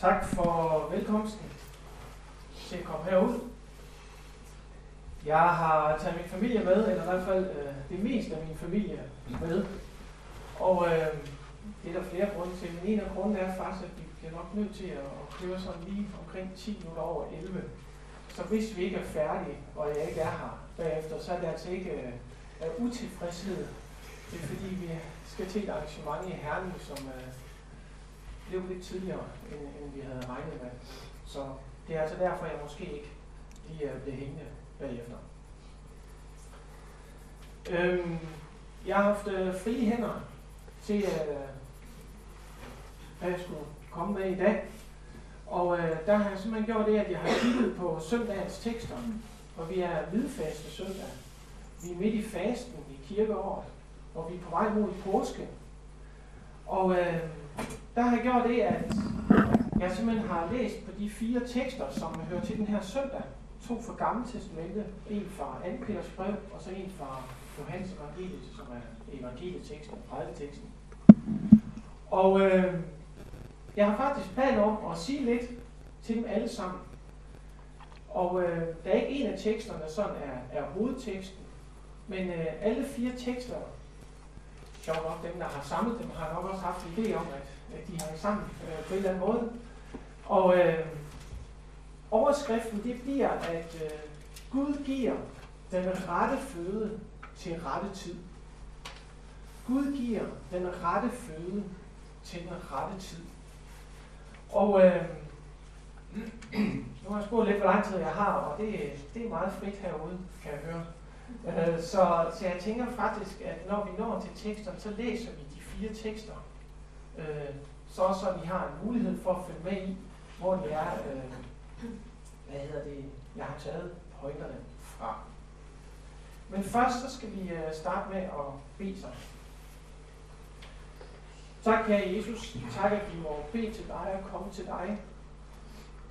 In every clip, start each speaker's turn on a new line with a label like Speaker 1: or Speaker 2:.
Speaker 1: Tak for velkomsten til at komme herud. Jeg har taget min familie med, eller i hvert fald øh, det meste af min familie med. Og øh, det er der flere grunde til, men en af grundene er faktisk, at vi bliver nok nødt til at, at køre sådan lige omkring 10 minutter over 11. Så hvis vi ikke er færdige, og jeg ikke er her bagefter, så er det altså ikke øh, af utilfredshed. Det er fordi, vi skal til et arrangement i Herning, som øh, blev lidt tidligere, end, end vi havde regnet med. Så det er altså derfor, jeg måske ikke lige øh, er blevet hængende bagefter. Øhm, jeg har haft øh, frie hænder til, øh, hvad jeg skulle komme med i dag. Og øh, der har jeg simpelthen gjort det, at jeg har kigget på søndagens tekster. Og vi er hvidfaste søndag. Vi er midt i fasten i kirkeåret, og vi er på vej mod påske. Og øh, der har jeg gjort det, at jeg simpelthen har læst på de fire tekster, som hører til den her søndag. To fra Gamle Testamente, en fra 2. Peters brev, og så en fra Johannes evangeliet, som er evangelieteksten, prædiketeksten. Og øh, jeg har faktisk planer om at sige lidt til dem alle sammen. Og øh, der er ikke en af teksterne, sådan er, er hovedteksten, men øh, alle fire tekster, sjovt nok dem, der har samlet dem, har nok også haft en idé om, at, at de hænger sammen øh, på en eller anden måde. Og øh, overskriften det bliver, at øh, Gud giver den rette føde til rette tid. Gud giver den rette føde til den rette tid. Og øh, nu har jeg spurgt lidt, hvor lang tid jeg har, og det, det er meget frit herude, kan jeg høre. Øh, så, så jeg tænker faktisk, at når vi når til teksterne, så læser vi de fire tekster. Øh, så så vi har en mulighed for at følge med i, hvor det er, øh, hvad hedder det, jeg har taget pointerne fra. Men først så skal vi øh, starte med at bede sig. Tak, kære Jesus. Tak, at vi må bede til dig og komme til dig.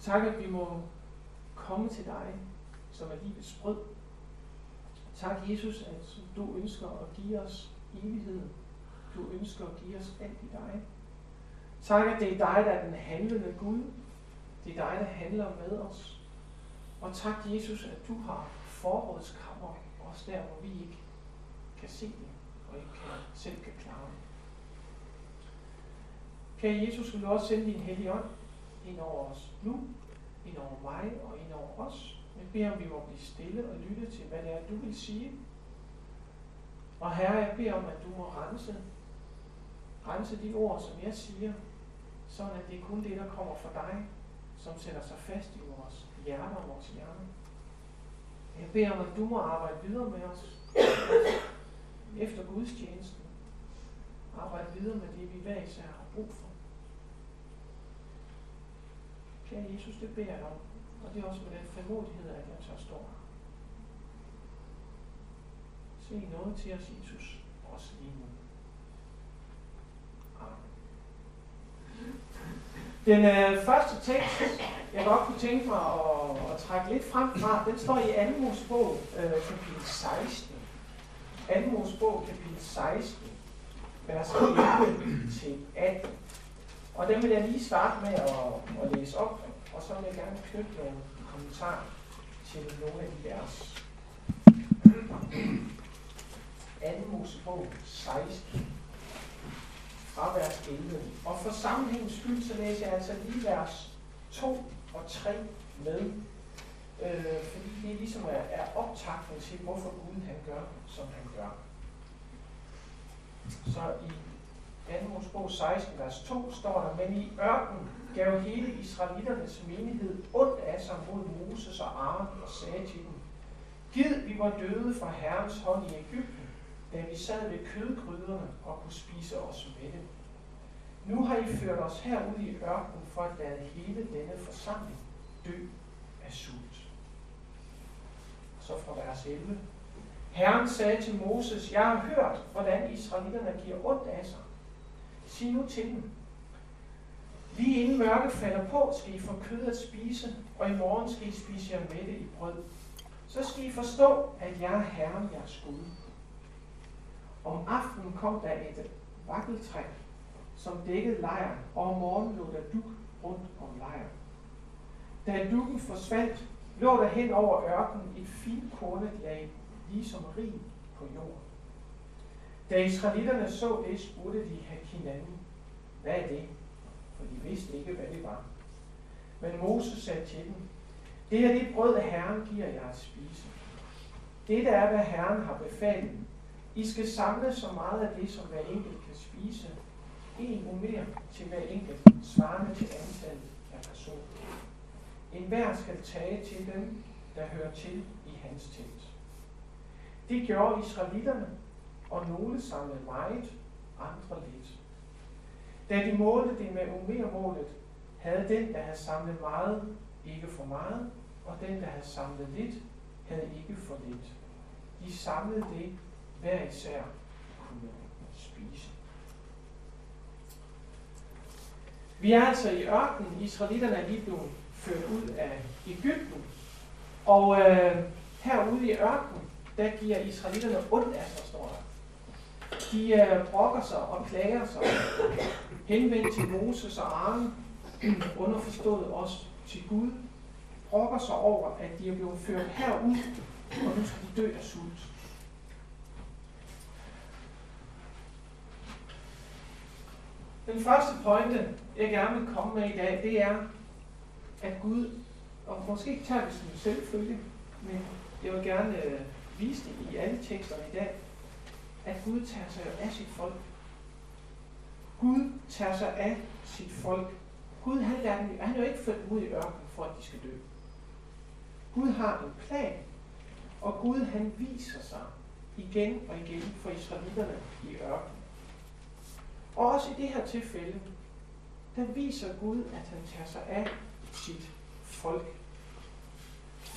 Speaker 1: Tak, at vi må komme til dig, som er livets brød. Tak, Jesus, at du ønsker at give os evighed. Du ønsker at give os alt i dig. Tak, at det er dig, der er den handlende Gud. Det er dig, der handler med os. Og tak, Jesus, at du har forrådskammer, også der, hvor vi ikke kan se det, og ikke kan, selv kan klare det. Kære Jesus, vil du også sende din hellige ånd ind over os nu, ind over mig og ind over os. Jeg beder om, vi må blive stille og lytte til, hvad det er, du vil sige. Og Herre, jeg beder om, at du må rense, rense de ord, som jeg siger, sådan at det er kun det, der kommer fra dig, som sætter sig fast i vores hjerter og vores hjerner. Jeg beder om, at du må arbejde videre med os efter gudstjenesten. Arbejde videre med det, vi hver især har brug for. Kære Jesus, det beder jeg om. Og det er også med den frimodighed, at jeg tør stå her. Se noget til os, Jesus, også lige nu. Den øh, første tekst, jeg godt kunne tænke mig at, at trække lidt frem fra, den står i 2. Mosebog, øh, kapitel 16. 2. Mosebog, kapitel 16, vers 11 til 18. Og den vil jeg lige starte med at, at læse op, og så vil jeg gerne knytte nogle kommentarer til nogle af de vers. 2. Mosebog 16 fra vers 11. Og for sammenhængens skyld, så læser jeg altså lige vers 2 og 3 med. Øh, fordi det ligesom er, er optakten til, hvorfor Gud han gør, som han gør. Så i 2. Mosebog 16, vers 2 står der, men i ørken gav hele Israeliternes menighed ondt af sig mod Moses og Aaron og sagde til dem, Gid vi var døde fra Herrens hånd i Ægypten, da vi sad ved kødgryderne og kunne spise os med dem. Nu har I ført os herud i ørkenen for at lade hele denne forsamling dø af sult. Så fra vers 11. Herren sagde til Moses, jeg har hørt, hvordan israelitterne giver ondt af sig. Sig nu til dem, lige inden mørket falder på, skal I få kød at spise, og i morgen skal I spise jer med det i brød. Så skal I forstå, at jeg er Herren, jeres Gud. Om aftenen kom der et vakkeltræ, som dækkede lejren, og om morgenen lå der duk rundt om lejren. Da dukken forsvandt, lå der hen over ørkenen et fint kornet lag, ligesom rig på jorden. Da israelitterne så det, spurgte de hinanden, hvad er det? For de vidste ikke, hvad det var. Men Moses sagde til dem, det er det brød, Herren giver jer at spise. Dette er, hvad Herren har befalet. I skal samle så meget af det, som hver enkelt kan spise. En mere til hver enkelt, svarende til antallet af personer. En hver skal tage til dem, der hører til i hans telt. Det gjorde israelitterne, og nogle samlede meget, andre lidt. Da de målte det med umermålet, havde den, der havde samlet meget, ikke for meget, og den, der havde samlet lidt, havde ikke for lidt. De samlede det, hver især kunne spise. Vi er altså i ørkenen. Israelitterne er lige blevet ført ud af Ægypten. Og øh, herude i ørkenen, der giver israelitterne ondt af sig, står der. De øh, brokker sig og klager sig henvendt til Moses og Aaron, underforstået også til Gud, brokker sig over, at de er blevet ført herud, og nu skal de dø af sult. Den første pointe, jeg gerne vil komme med i dag, det er, at Gud, og måske ikke tager det som en selvfølge, men jeg vil gerne øh, vise det i alle teksterne i dag, at Gud tager sig af sit folk. Gud tager sig af sit folk. Gud han, lader dem, han er jo ikke født ud i ørkenen for, at de skal dø. Gud har en plan, og Gud han viser sig igen og igen for israelitterne i ørkenen. Og også i det her tilfælde, der viser Gud, at han tager sig af sit folk.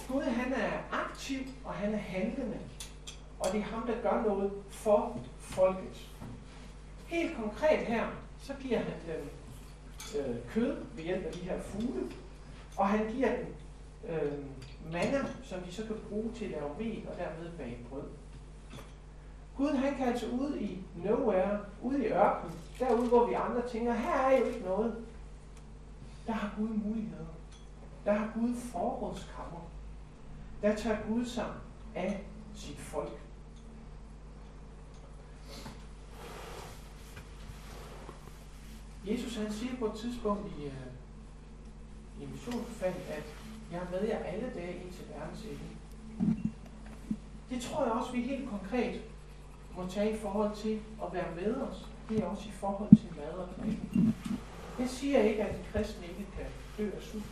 Speaker 1: Gud han er aktiv, og han er handlende. Og det er ham, der gør noget for folket. Helt konkret her, så giver han dem øh, kød ved hjælp af de her fugle, og han giver dem øh, manna, som de så kan bruge til at lave mel og dermed bage brød. Gud han kan altså ud i nowhere, ude i ørkenen, derude hvor vi andre tænker, her er jo ikke noget. Der har Gud muligheder. Der har Gud forrådskammer. Der tager Gud sig af sit folk. Jesus han siger på et tidspunkt i, uh, i missionsbefalingen, at jeg er med jer alle dage ind til verdens ende. Det tror jeg også, vi helt konkret må tage i forhold til at være med os. Det er også i forhold til mad og drikke. Jeg siger ikke, at en kristen ikke kan dø af sult.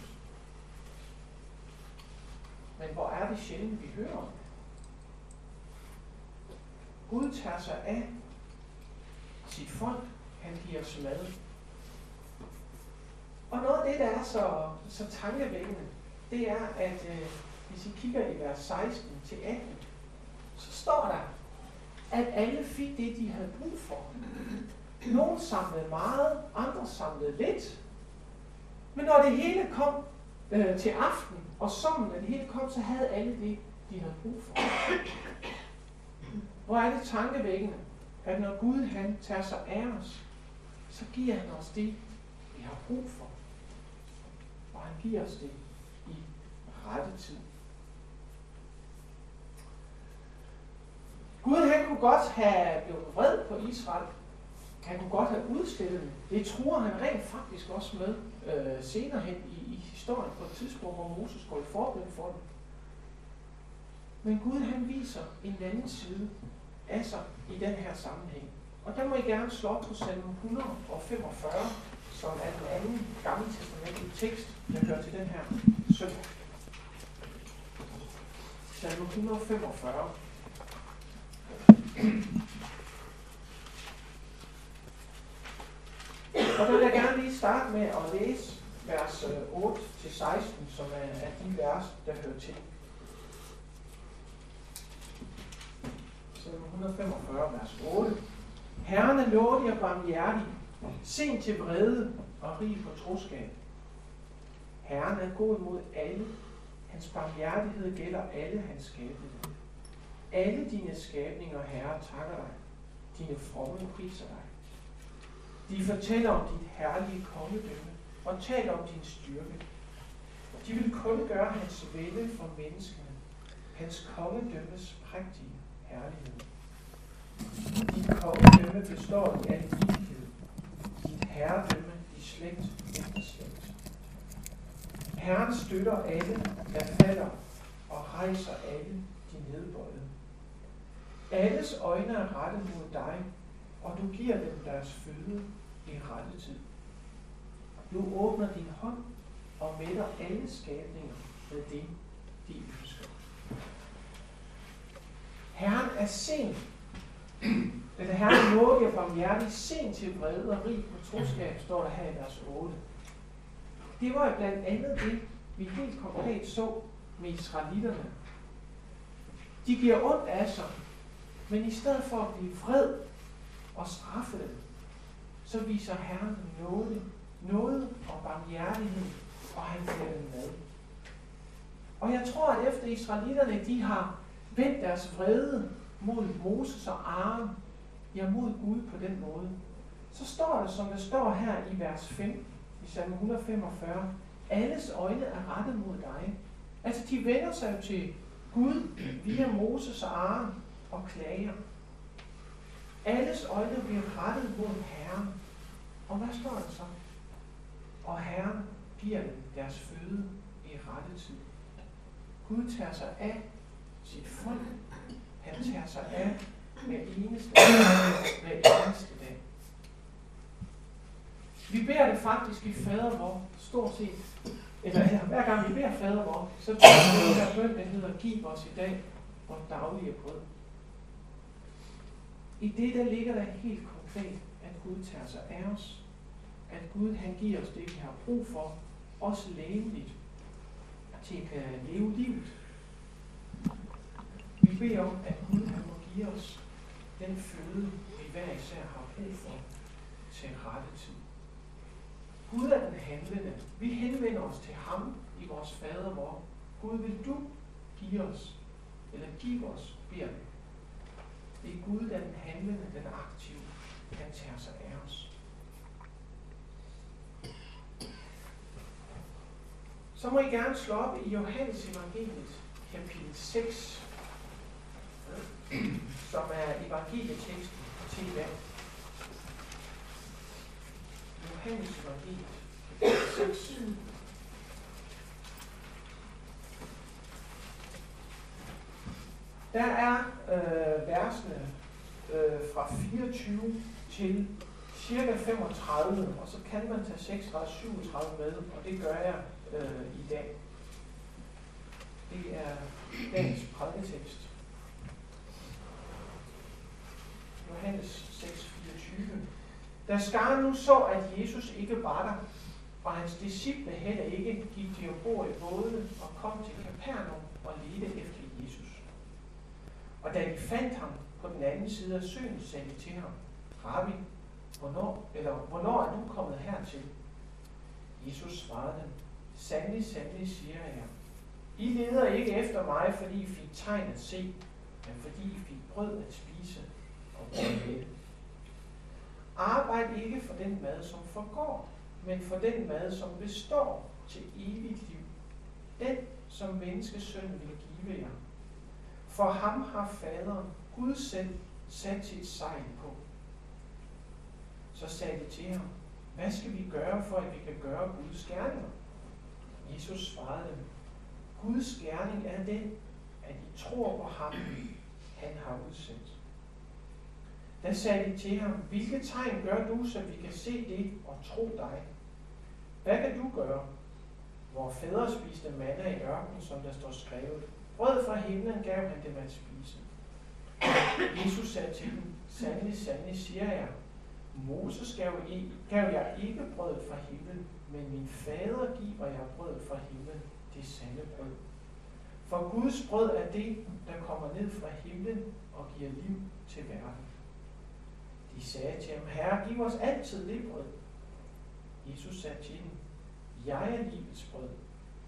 Speaker 1: Men hvor er det sjældent, vi hører om Gud tager sig af sit folk. Han giver os mad. Og noget af det, der er så, så tankevækkende, det er, at øh, hvis I kigger i vers 16 til 18, så står der, at alle fik det, de havde brug for. Nogle samlede meget, andre samlede lidt. Men når det hele kom øh, til aften, og sommen af det hele kom, så havde alle det, de havde brug for. Hvor er det tankevækkende, at når Gud han tager sig af os, så giver han os det, vi har brug for. Og han giver os det i rette tid. Gud han kunne godt have blevet vred på Israel. Han kunne godt have udstillet dem. Det tror han rent faktisk også med øh, senere hen i, i historien på et tidspunkt, hvor Moses går i forbøn for dem. Men Gud han viser en anden side af sig i den her sammenhæng. Og der må I gerne slå op på salme 145, som er den anden gamle testamentlige tekst, der hører til den her søndag. Salme 145. Og der vil jeg gerne lige starte med at læse vers øh, 8-16, som er, de vers, der hører til. Salme 145, vers 8. Herren er nådig og barmhjertig, sen til vrede og rig på troskab. Herren er god mod alle. Hans barmhjertighed gælder alle hans skabninger. Alle dine skabninger, Herre, takker dig. Dine fromme priser dig. De fortæller om dit herlige kongedømme. og taler om din styrke. De vil kun gøre hans vælde for menneskene, hans kongedømmes prægtige herlighed. Dit kongedømme består i al evighed, dit herredømme i slægt efter slægt. Herren støtter alle, der falder, og rejser alle de nedbøjede. Alles øjne er rettet mod dig, og du giver dem deres føde i rette tid. Du åbner din hånd og mætter alle skabninger med det, de ønsker. Herren er sen. Den herre nåde og barmhjertig, sen til vrede og rig på troskab, står der her i vers 8. Det var blandt andet det, vi helt konkret så med israelitterne. De giver ondt af sig, men i stedet for at blive vred og straffe dem, så viser Herren nåde, nåde og barmhjertighed, og han får dem med. Og jeg tror, at efter israelitterne, de har vendt deres vrede mod Moses og Aaron, ja mod Gud på den måde, så står det, som det står her i vers 5 i salme 145, alles øjne er rettet mod dig. Altså, de vender sig til Gud via Moses og Aaron og klager. Alles øjne bliver rettet mod Herren. Og hvad står der så? Og Herren giver dem deres føde i rette tid. Gud tager sig af sit folk. Han tager sig af hver eneste dag. Hver eneste dag. Vi beder det faktisk i fader vor, stort set. Eller hver gang vi beder fader vor, så beder vi den her bøn, der hedder, giv os i dag vores daglige brød. I det, der ligger der helt konkret, at Gud tager sig af os. At Gud, han giver os det, vi har brug for, også lægeligt, til at kan leve livet. Vi beder om, at Gud, han må give os den føde, vi hver især har brug for til rette tid. Gud er den handlende. Vi henvender os til ham i vores fader, hvor Gud vil du give os, eller give os, beder vi. Det er Gud, der er den handlende, den aktive. Han tager sig af os. Så må I gerne slå op i Johannes evangeliet, kapitel 6, som er evangelieteksten til i dag. Johannes evangeliet, kapitel 6. Der er øh, versene øh, fra 24 til cirka 35, og så kan man tage 36, 37 med, og det gør jeg øh, i dag. Det er dagens prædiketekst. Johannes 6, 24. Da skaren nu så, at Jesus ikke var der, og hans disciple heller ikke gik de ombord i bådene og kom til Kapernaum og ledte efter og da de fandt ham på den anden side af søen, sagde de til ham, Rabbi, hvornår, eller, hvornår er du kommet hertil? Jesus svarede dem, Sandelig, sandelig, siger jeg jer. I leder ikke efter mig, fordi I fik tegn at se, men fordi I fik brød at spise og brød med. Arbejd ikke for den mad, som forgår, men for den mad, som består til evigt liv. Den, som menneskesøn vil give jer. For ham har faderen, Gud selv, sat sit sejl på. Så sagde de til ham, hvad skal vi gøre, for at vi kan gøre Guds gerninger? Jesus svarede dem, Guds gerning er den, at I tror på ham, han har udsendt. Da sagde de til ham, hvilke tegn gør du, så vi kan se det og tro dig? Hvad kan du gøre? Hvor fædre spiste manna i ørkenen, som der står skrevet. Brød fra himlen gav han dem at spise. Jesus sagde til dem, sandelig, sandelig siger jeg, Moses gav, I, gav jeg ikke brød fra himlen, men min fader giver jeg brød fra himlen, det sande brød. For Guds brød er det, der kommer ned fra himlen og giver liv til verden. De sagde til ham, Herre, giv os altid det brød. Jesus sagde til dem, jeg er livets brød.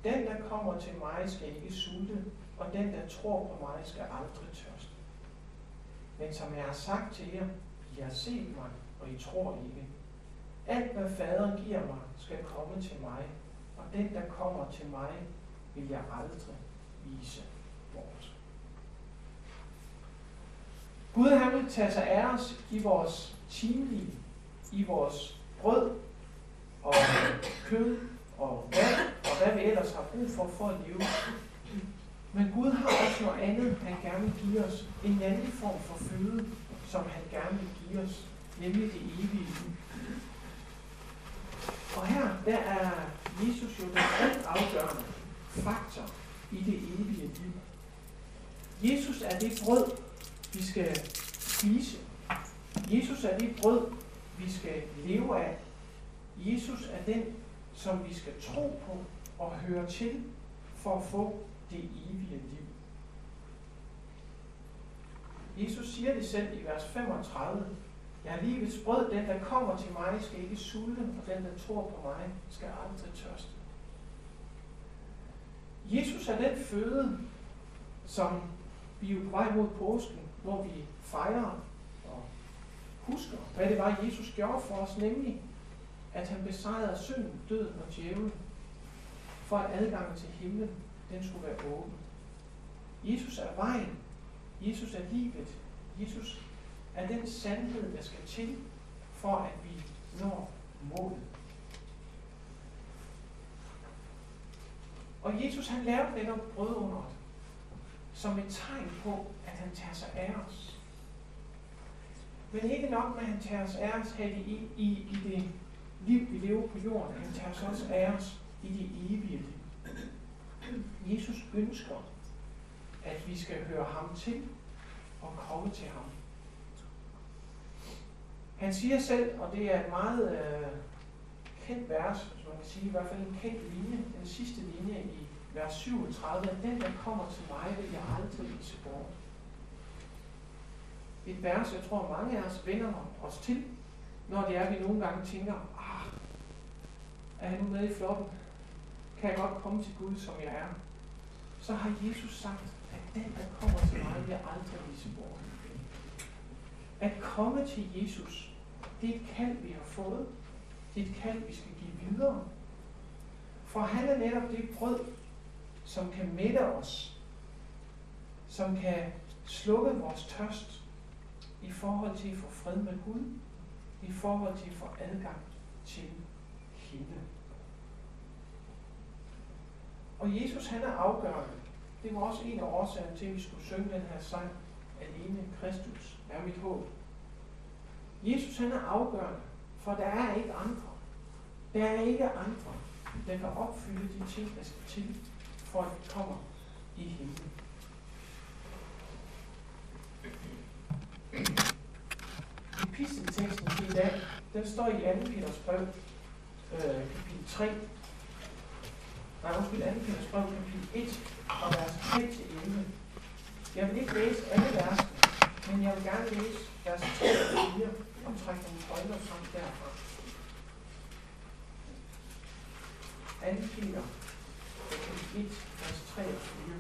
Speaker 1: Den, der kommer til mig, skal ikke sulte, og den, der tror på mig, skal aldrig tørste. Men som jeg har sagt til jer, I har set mig, og I tror ikke. Alt hvad faderen giver mig, skal komme til mig, og den, der kommer til mig, vil jeg aldrig vise bort. Gud han vil tage sig af os i vores timelige, i vores brød og kød og vand og hvad vi ellers har brug for for at leve. Men Gud har også noget andet, han gerne vil give os. En anden form for føde, som han gerne vil give os, nemlig det evige liv. Og her, der er Jesus jo den alt afgørende faktor i det evige liv. Jesus er det brød, vi skal spise. Jesus er det brød, vi skal leve af. Jesus er den, som vi skal tro på og høre til for at få det evige liv. Jesus siger det selv i vers 35. Jeg er livets brød, den der kommer til mig skal ikke sulte, og den der tror på mig skal aldrig tørste. Jesus er den føde, som vi er på vej mod påsken, hvor vi fejrer og husker, hvad det var, Jesus gjorde for os, nemlig at han besejrede synden, døden og djævel for at adgang til himlen, den skulle være åben. Jesus er vejen. Jesus er livet. Jesus er den sandhed, der skal til, for at vi når målet. Og Jesus han lavede netop brødunderet som et tegn på, at han tager sig af os. Men ikke nok med, at han tager sig af os her i, i, i det liv, vi lever på jorden. Han tager sig også af os i det evige liv. Jesus ønsker, at vi skal høre ham til og komme til ham. Han siger selv, og det er et meget øh, kendt vers, som man kan sige, i hvert fald en kendt linje, den sidste linje i vers 37, at den, der kommer til mig, vil jeg aldrig vise bort. Et vers, jeg tror mange af os vender os til, når det er, at vi nogle gange tænker, ah, er han nu med i flokken? Kan jeg godt komme til Gud, som jeg er? Så har Jesus sagt, at den, der kommer til mig, vil aldrig vise bort. At komme til Jesus, det er et kald, vi har fået. Det er et kald, vi skal give videre. For han er netop det brød, som kan mætte os, som kan slukke vores tørst i forhold til at få fred med Gud, i forhold til at få adgang til hende. Og Jesus han er afgørende. Det var også en af årsagerne til, at vi skulle synge den her sang, Alene Kristus er mit håb. Jesus han er afgørende, for der er ikke andre. Der er ikke andre, der kan opfylde de ting, der skal til, for at vi kommer i himlen. I pisteteksten i dag, den står i 2. Peters brev, øh, kapitel 3. Nej, undskyld, 2. Peters brev, kapitel 1, og vers 3-11. Jeg vil ikke læse alle versene, men jeg vil gerne læse vers 3 og 4 og trække nogle briller frem derfra. 2. Peter, kapitel 1, vers 3 og 4.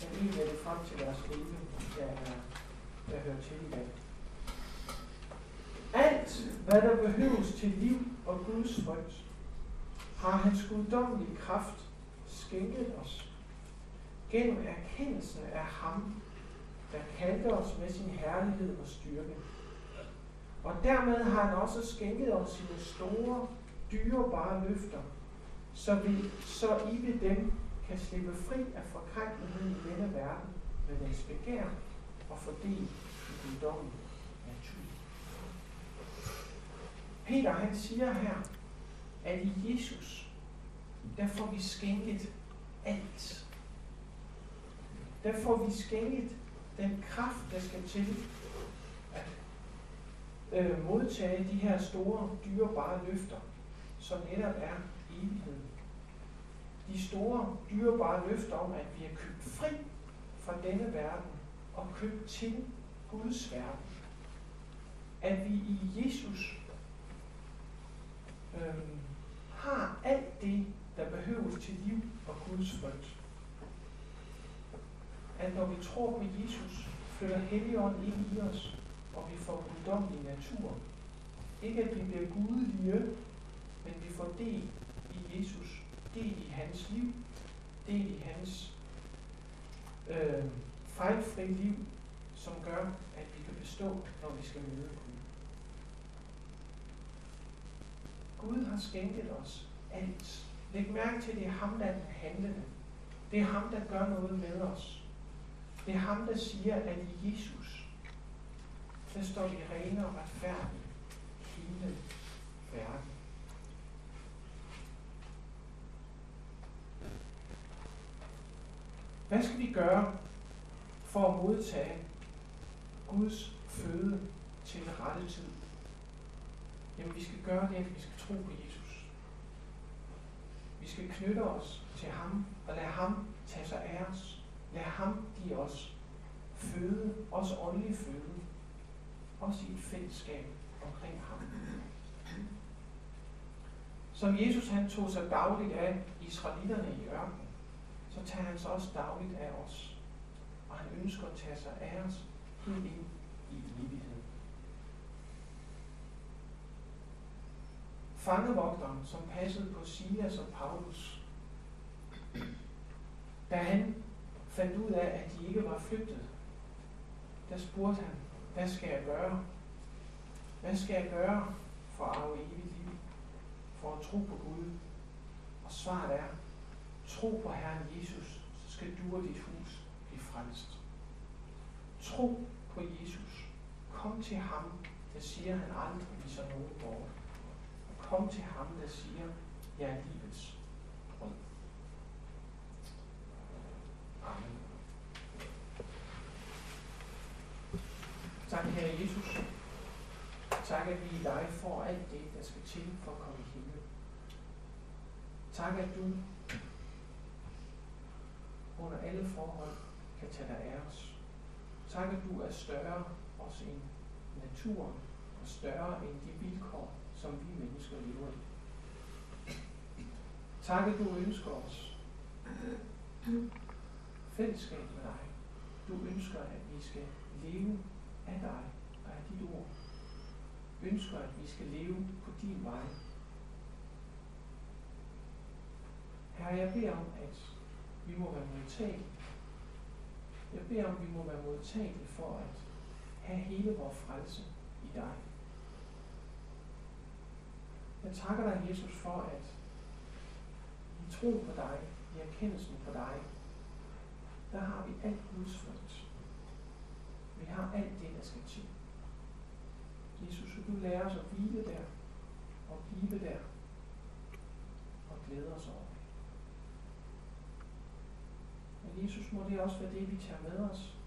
Speaker 1: Jeg vil lige det frem til vers 11, der, der hører til i dag. Alt, hvad der behøves til liv og Guds frygt, har hans guddommelige kraft skænket os gennem erkendelsen af ham, der kaldte os med sin herlighed og styrke. Og dermed har han også skænket os sine store, dyrebare løfter, så, vi, så I ved dem kan slippe fri af forkrænkeligheden i denne verden med dens begær og fordel i guddommen natur. Peter han siger her, at i Jesus, der får vi skænket alt. Der får vi skænket den kraft, der skal til at øh, modtage de her store, dyrebare løfter, som netop er evigheden. De store, dyrebare løfter om, at vi er købt fri fra denne verden og købt til Guds verden. At vi i Jesus øh, har alt det, der behøves til liv og Guds frygt. At når vi tror på Jesus, flytter Helligånden ind i os, og vi får guddommelig natur. Ikke at vi bliver gudelige, men vi får del i Jesus, del i hans liv, del i hans øh, fejlfri liv, som gør, at vi kan bestå, når vi skal møde Gud. Gud har skænket os alt. Læg mærke til, at det er ham, der er den handlende. Det er ham, der gør noget med os. Det er ham, der siger, at i Jesus, der står vi rene og retfærdige hele verden. Hvad skal vi gøre for at modtage Guds føde til den rette tid? Jamen, vi skal gøre det, at vi skal tro på Jesus. Vi skal knytte os til ham og lade ham tage sig af os. Lad ham give os føde, også åndelig føde, også i et fællesskab omkring ham. Som Jesus han tog sig dagligt af israelitterne i ørkenen, så tager han sig også dagligt af os. Og han ønsker at tage sig af os helt ind i evigheden. Fangevogteren, som passede på Silas og Paulus, da han fandt ud af, at de ikke var flygtet, der spurgte han, hvad skal jeg gøre? Hvad skal jeg gøre for at arve evigt liv? For at tro på Gud? Og svaret er, tro på Herren Jesus, så skal du og dit hus blive frelst. Tro på Jesus. Kom til ham, der siger, at han aldrig viser nogen bort. Kom til ham, der siger, jeg er livets brød. Amen. Tak, Herre Jesus. Tak, at vi i dig får alt det, der skal til for at komme i himlen. Tak, at du under alle forhold kan tage dig af os. Tak, at du er større også end naturen og større end de vilkår, som vi mennesker lever i. Tak, at du ønsker os fællesskab med dig. Du ønsker, at vi skal leve af dig og af dit ord. Ønsker, at vi skal leve på din vej. Herre, jeg beder om, at vi må være modtagelige. Jeg beder om, at vi må være modtagelige for at have hele vores frelse i dig. Jeg takker dig, Jesus, for at i tro på dig, i erkendelsen på dig, der har vi alt Guds frygt. Vi har alt det, der skal til. Jesus, så du lærer os at hvile der, og blive der, og glæde os over det. Men Jesus, må det også være det, vi tager med os.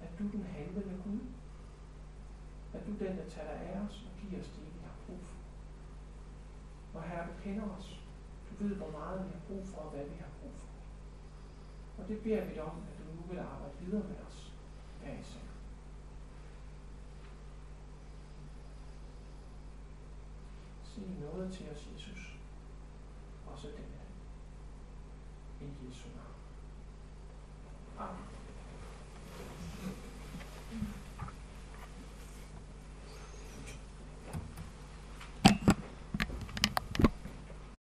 Speaker 1: At du den handlende Gud. At du den, der tager dig af os og giver os det, vi har brug for. Og Herre, du kender os. Du ved, hvor meget vi har brug for, og hvad vi har brug for. Og det beder vi dig om, at du nu vil arbejde videre med os hver især. Sig noget til os, Jesus. Også denne. I Jesu navn.